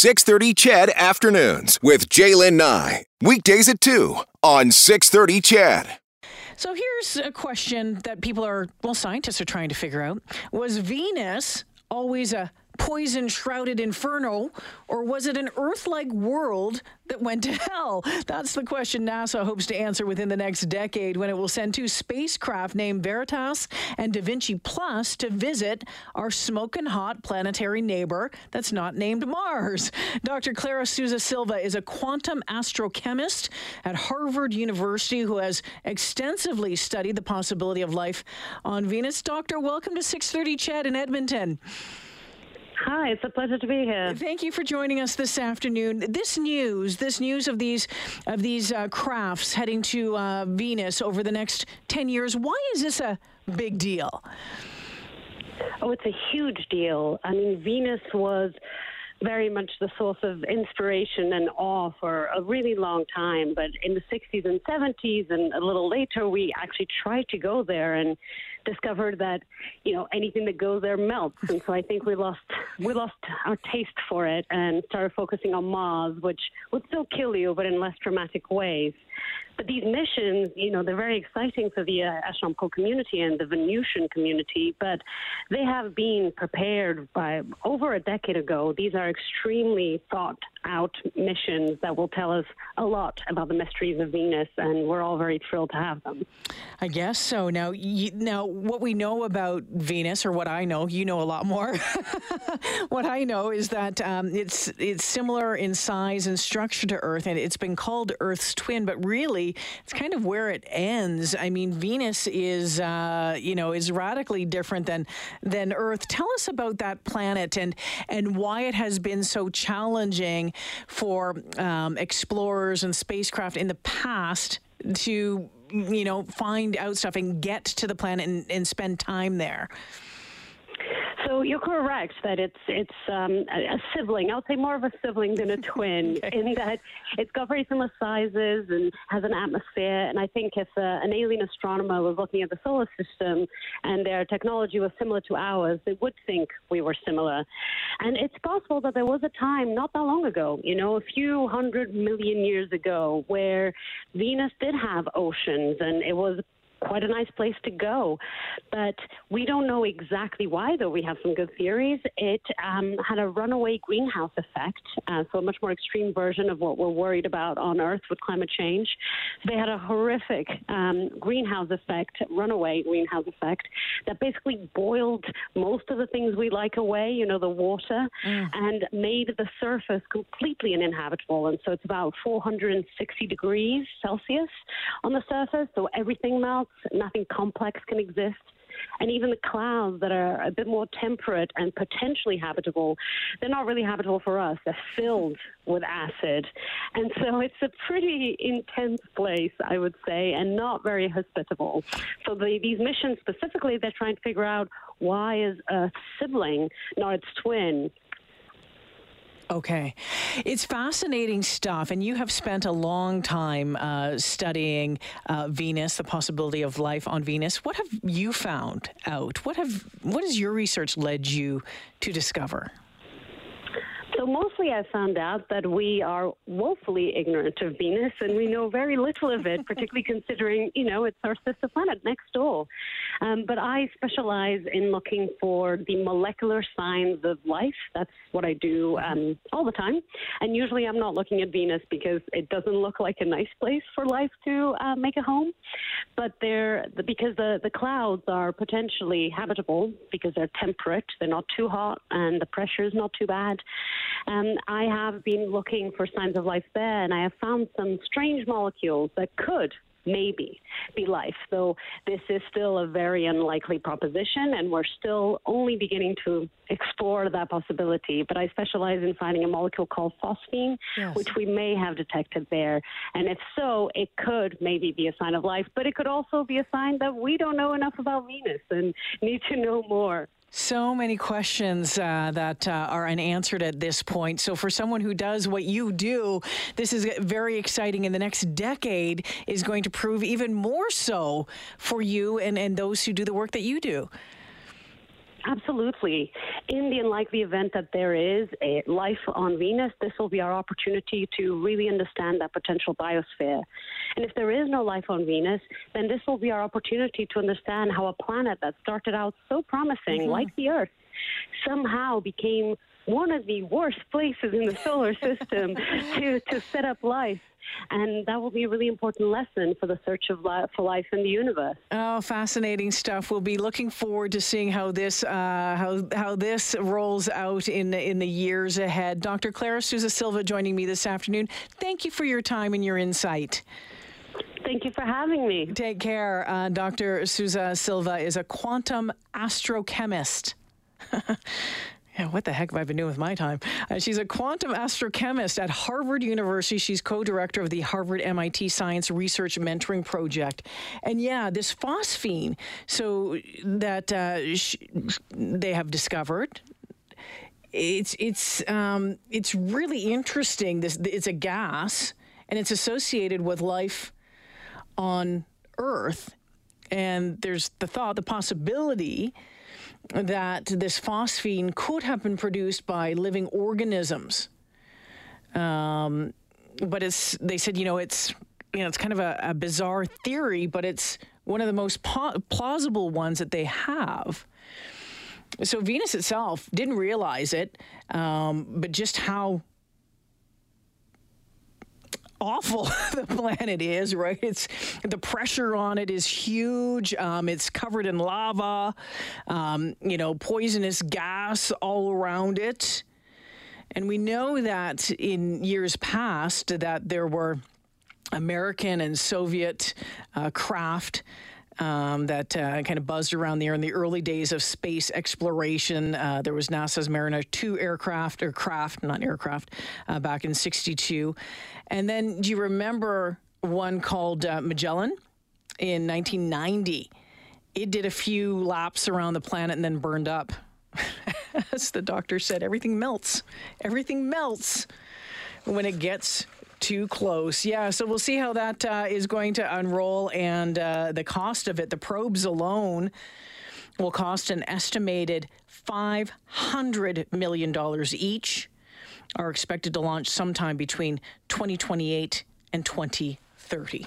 630 CHED Afternoons with Jaylen Nye. Weekdays at 2 on 630 CHED. So here's a question that people are, well, scientists are trying to figure out. Was Venus always a poison shrouded inferno, or was it an Earth like world that went to hell? That's the question NASA hopes to answer within the next decade when it will send two spacecraft named Veritas and Da Vinci Plus to visit our smoking hot planetary neighbor that's not named Mars. Dr. Clara Sousa-Silva is a quantum astrochemist at Harvard University who has extensively studied the possibility of life on Venus. Doctor, welcome to 630 CHED in Edmonton. Hi, it's a pleasure to be here. Thank you for joining us this afternoon. This news, this news of these of these uh, crafts heading to uh, Venus over the next ten years. Why is this a big deal? Oh, it's a huge deal. I mean, Venus was very much the source of inspiration and awe for a really long time. But in the 60s and 70s and a little later, we actually tried to go there and discovered that you know anything that goes there melts, and so I think we lost we lost our taste for it and started focusing on Mars, which would still kill you, but in less dramatic ways. But these missions, you know, they're very exciting for the uh, astronomical community and the Venusian community, but they have been prepared by over a decade ago. These are extremely thought out missions that will tell us a lot about the mysteries of Venus, and we're all very thrilled to have them. I guess so. Now, you, now, what we know about Venus, or what I know, you know a lot more. what I know is that um, it's it's similar in size and structure to Earth, and it's been called Earth's twin, but really it's kind of where it ends. I mean, Venus is, uh, you know, is radically different than than Earth. Tell us about that planet and and why it has been so challenging for um, explorers and spacecraft in the past to, you know, find out stuff and get to the planet and, and spend time there. So you're correct that it's it's um, a, sibling. I would say more of a sibling than a twin okay. in that it's got very similar sizes and has an atmosphere. And I think if uh, an alien astronomer was looking at the solar system and their technology was similar to ours, they would think we were similar. And it's possible that there was a time not that long ago, you know, a few hundred million years ago, where Venus did have oceans and it was quite a nice place to go. But we don't know exactly why, though we have some good theories. It um, had a runaway greenhouse effect, uh, so a much more extreme version of what we're worried about on Earth with climate change. They had a horrific um, greenhouse effect, runaway greenhouse effect, that basically boiled most of the things we like away, you know, the water, mm. and made the surface completely uninhabitable. And so it's about 460 degrees Celsius on the surface, so everything melts nothing complex can exist. And even the clouds that are a bit more temperate and potentially habitable, they're not really habitable for us. They're filled with acid. And so it's a pretty intense place, I would say, and not very hospitable. So the, these missions specifically, they're trying to figure out why is a sibling, not its twin, Okay. It's fascinating stuff. And you have spent a long time uh, studying uh, Venus, the possibility of life on Venus. What have you found out? What, have, what has your research led you to discover? So I found out that we are woefully ignorant of Venus and we know very little of it, particularly considering, you know, it's our sister planet next door. Um, but I specialize in looking for the molecular signs of life. That's what I do um, all the time. And usually I'm not looking at Venus because it doesn't look like a nice place for life to uh, make a home. But they're, because the, the clouds are potentially habitable because they're temperate, they're not too hot, and the pressure is not too bad. Um, I have been looking for signs of life there, and I have found some strange molecules that could maybe be life, though this is still a very unlikely proposition, and we're still only beginning to explore that possibility. But I specialize in finding a molecule called phosphine, yes. which we may have detected there. And if so, it could maybe be a sign of life, but it could also be a sign that we don't know enough about Venus and need to know more. So many questions uh, that uh, are unanswered at this point. So, for someone who does what you do, this is very exciting. And the next decade is going to prove even more so for you and, and those who do the work that you do. Absolutely. In the unlikely event that there is a life on Venus, this will be our opportunity to really understand that potential biosphere. And if there is no life on Venus, then this will be our opportunity to understand how a planet that started out so promising, mm-hmm. like the Earth, somehow became one of the worst places in the solar system to, to set up life. And that will be a really important lesson for the search of for life in the universe. Oh, fascinating stuff. We'll be looking forward to seeing how this uh, how how this rolls out in in the years ahead. Dr. Clara Sousa-Silva joining me this afternoon. Thank you for your time and your insight. Thank you for having me. Take care. Uh, Dr. Sousa-Silva is a quantum astrochemist. Yeah, what the heck have I been doing with my time? Uh, she's a quantum astrochemist at Harvard University. She's co director of the Harvard MIT Science Research Mentoring Project. And yeah, this phosphine, so that uh, sh- they have discovered. It's it's um, it's really interesting. This it's a gas, and it's associated with life on Earth. And there's the thought, the possibility that this phosphine could have been produced by living organisms. Um, but it's they said you know it's you know it's kind of a, a bizarre theory, but it's one of the most po- plausible ones that they have. So Venus itself didn't realize it, um, but just how awful the planet is, right? It's the pressure on it is huge. Um, it's covered in lava, um, you know, poisonous gas all around it. And we know that in years past that there were American and Soviet uh, craft um, that uh, kind of buzzed around there in the early days of space exploration. Uh, there was NASA's Mariner 2 aircraft, or craft, not aircraft, uh, back in 62. And then do you remember one called uh, Magellan in 1990? It did a few laps around the planet and then burned up. As the doctor said, everything melts. Everything melts when it gets too close. Yeah, so we'll see how that uh, is going to unroll and uh, the cost of it. The probes alone will cost an estimated $500 million each, are expected to launch sometime between 2028 and 2030.